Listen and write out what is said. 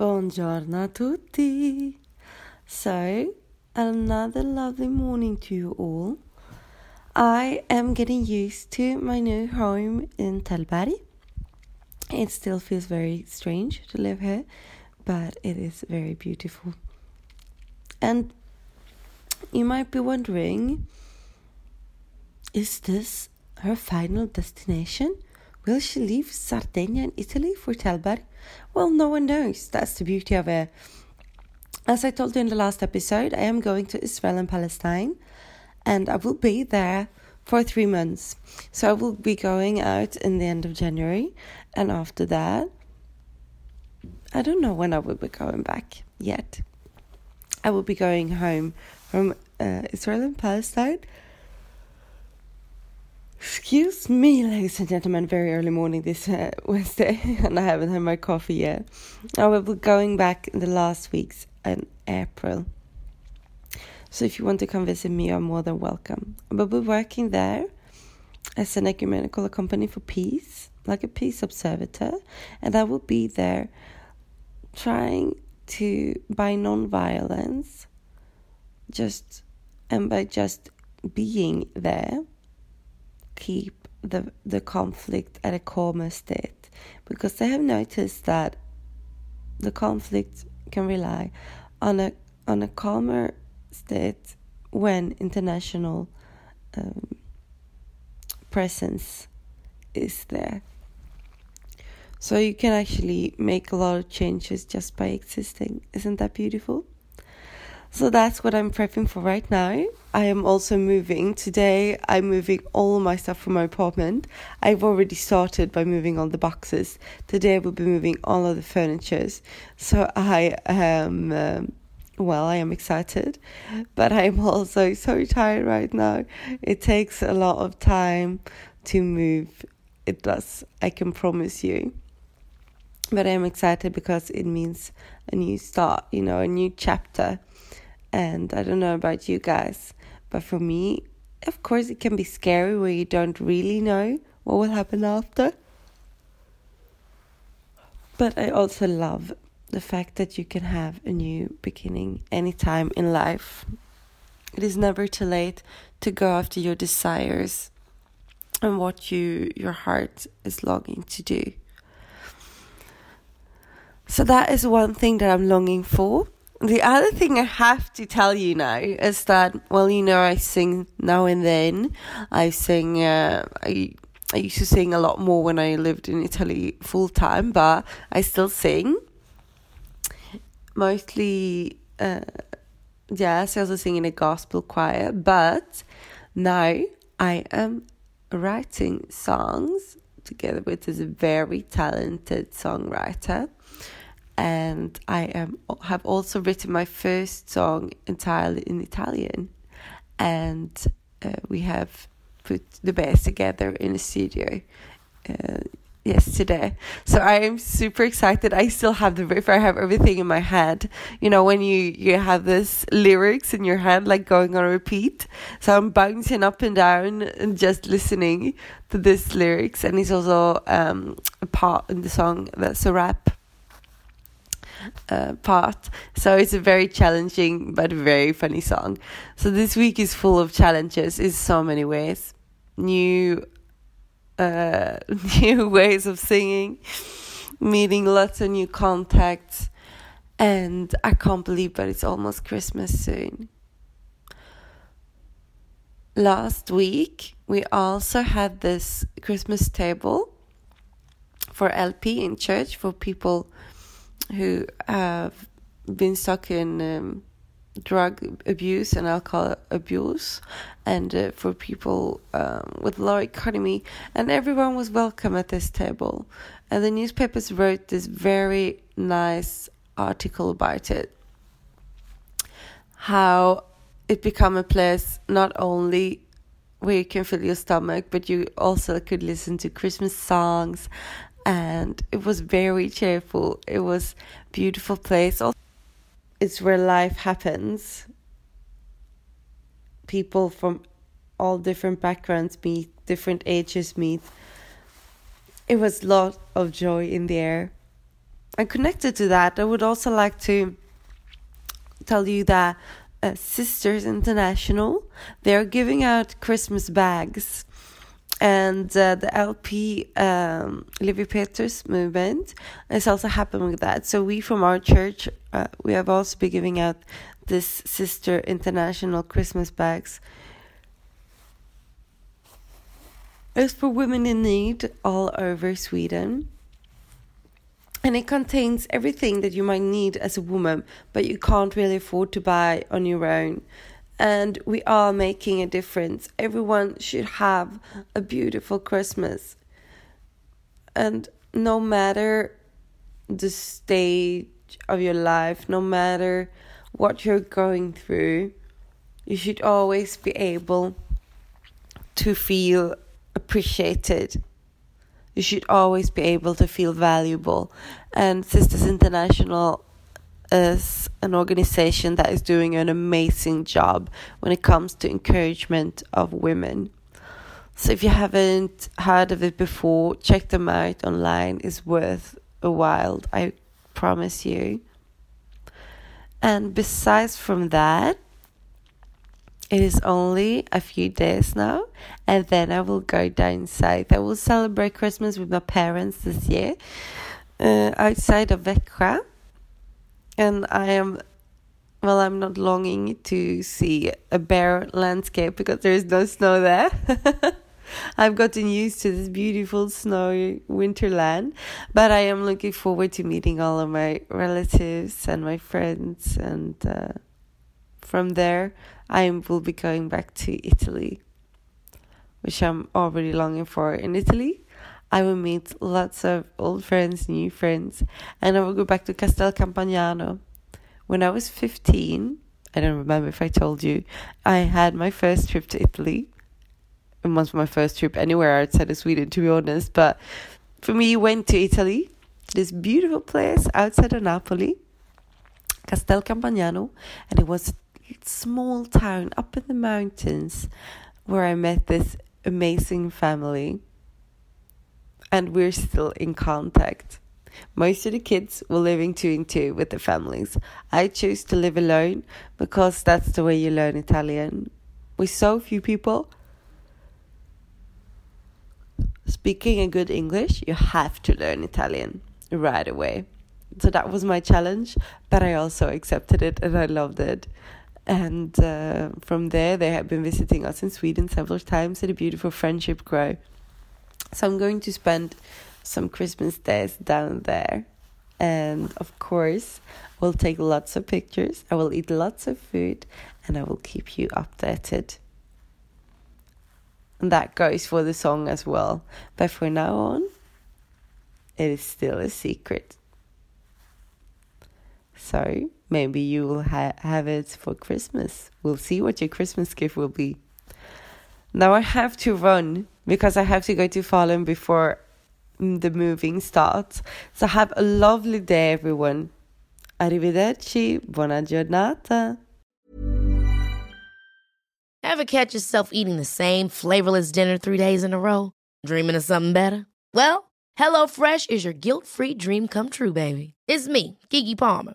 Buongiorno a tutti. So, another lovely morning to you all. I am getting used to my new home in Tällberg. It still feels very strange to live here, but it is very beautiful. And you might be wondering is this her final destination? Will she leave Sardinia and Italy for Tällberg? Well, no one knows. That's the beauty of it. As I told you in the last episode, I am going to Israel and Palestine, and I will be there for three months. So I will be going out in the end of January, and after that, I don't know when I will be going back yet. I will be going home from uh, Israel and Palestine. Excuse me, ladies and gentlemen, very early morning this uh, Wednesday, and I haven't had my coffee yet. I will be going back in the last weeks in April. So if you want to come visit me, you're more than welcome. Will be working there as an ecumenical company for peace, like a peace observator, and I will be there trying to, by non-violence, just and by just being there, keep the the conflict at a calmer state, because they have noticed that the conflict can rely on a on a calmer state when international um, presence is there. So you can actually make a lot of changes just by existing. Isn't that beautiful? So that's what I'm prepping for right now. I am also moving. Today I'm moving all my stuff from my apartment. I've already started by moving all the boxes. Today I will be moving all of the furnitures. So I am um, well, I am excited, but I'm also so tired right now. It takes a lot of time to move. It does. I can promise you. But I'm excited because it means a new start, you know, a new chapter. And I don't know about you guys, but for me, of course, it can be scary where you don't really know what will happen after. But I also love the fact that you can have a new beginning anytime in life. It is never too late to go after your desires and what you your heart is longing to do. So that is one thing that I'm longing for. The other thing I have to tell you now is that well, you know, I sing now and then. I sing. Uh, I I used to sing a lot more when I lived in Italy full time, but I still sing mostly uh, yes, I also sing in a gospel choir, but now I am writing songs together with this very talented songwriter. And I am have also written my first song entirely in Italian, and uh, we have put the bass together in a studio uh, yesterday. So I am super excited. I still have the riff. I have everything in my head. You know, when you, you have this lyrics in your head, like going on a repeat. So I'm bouncing up and down and just listening to this lyrics. And it's also um, a part in the song that's a rap. Uh, part. So it's a very challenging but very funny song. So this week is full of challenges in so many ways. New uh, new ways of singing, meeting lots of new contacts, and I can't believe that it's almost Christmas soon. Last week, we also had this Christmas table for LP in church for people who have been stuck in um, drug abuse and alcohol abuse, and uh, for people um, with low economy, and everyone was welcome at this table. And the newspapers wrote this very nice article about it. How it become a place not only where you can fill your stomach, but you also could listen to Christmas songs, and it was very cheerful. It was beautiful place. It's where life happens. People from all different backgrounds meet, different ages meet. It was a lot of joy in the air. And connected to that, I would also like to tell you that uh, Sisters International they're giving out Christmas bags, and uh, the LP um, Lewi Pethrus movement is also happening with that. So we from our church uh, we have also been giving out this Sister International Christmas bags. It's for women in need all over Sweden and it contains everything that you might need as a woman, but you can't really afford to buy on your own. And we are making a difference. Everyone should have a beautiful Christmas. And no matter the stage of your life, no matter what you're going through, you should always be able to feel appreciated you should always be able to feel valuable. And Sisters International is an organization that is doing an amazing job when it comes to encouragement of women. So if you haven't heard of it before, check them out online. It's worth a while, I promise you. And besides from that, it is only a few days now, and then I will go down south. I will celebrate Christmas with my parents this year uh, outside of Växjö. And I am, well, I'm not longing to see a bare landscape because there is no snow there. I've gotten used to this beautiful snowy winterland, but I am looking forward to meeting all of my relatives and my friends and. Uh, from there, I will be going back to Italy, which I'm already longing for. In Italy, I will meet lots of old friends, new friends, and I will go back to Castel Campagnano. When I was 15, I don't remember if I told you, I had my first trip to Italy. It was my first trip anywhere outside of Sweden, to be honest. But for me, went to Italy, this beautiful place outside of Napoli, Castel Campagnano, and it was a small town up in the mountains where I met this amazing family. And we're still in contact. Most of the kids were living two and two with their families. I chose to live alone because that's the way you learn Italian. With so few people speaking a good English, you have to learn Italian right away. So that was my challenge, but I also accepted it and I loved it. And uh, from there, they have been visiting us in Sweden several times, and a beautiful friendship grow. So I'm going to spend some Christmas days down there. And of course, we'll take lots of pictures. I will eat lots of food and I will keep you updated. And that goes for the song as well. But for now on, it is still a secret. So maybe you will ha- have it for Christmas. We'll see what your Christmas gift will be. Now I have to run because I have to go to Falun before mm, the moving starts. So have a lovely day, everyone. Arrivederci, buona giornata. Ever catch yourself eating the same flavorless dinner three days in a row? Dreaming of something better? Well, HelloFresh is your guilt-free dream come true, baby. It's me, Keke Palmer.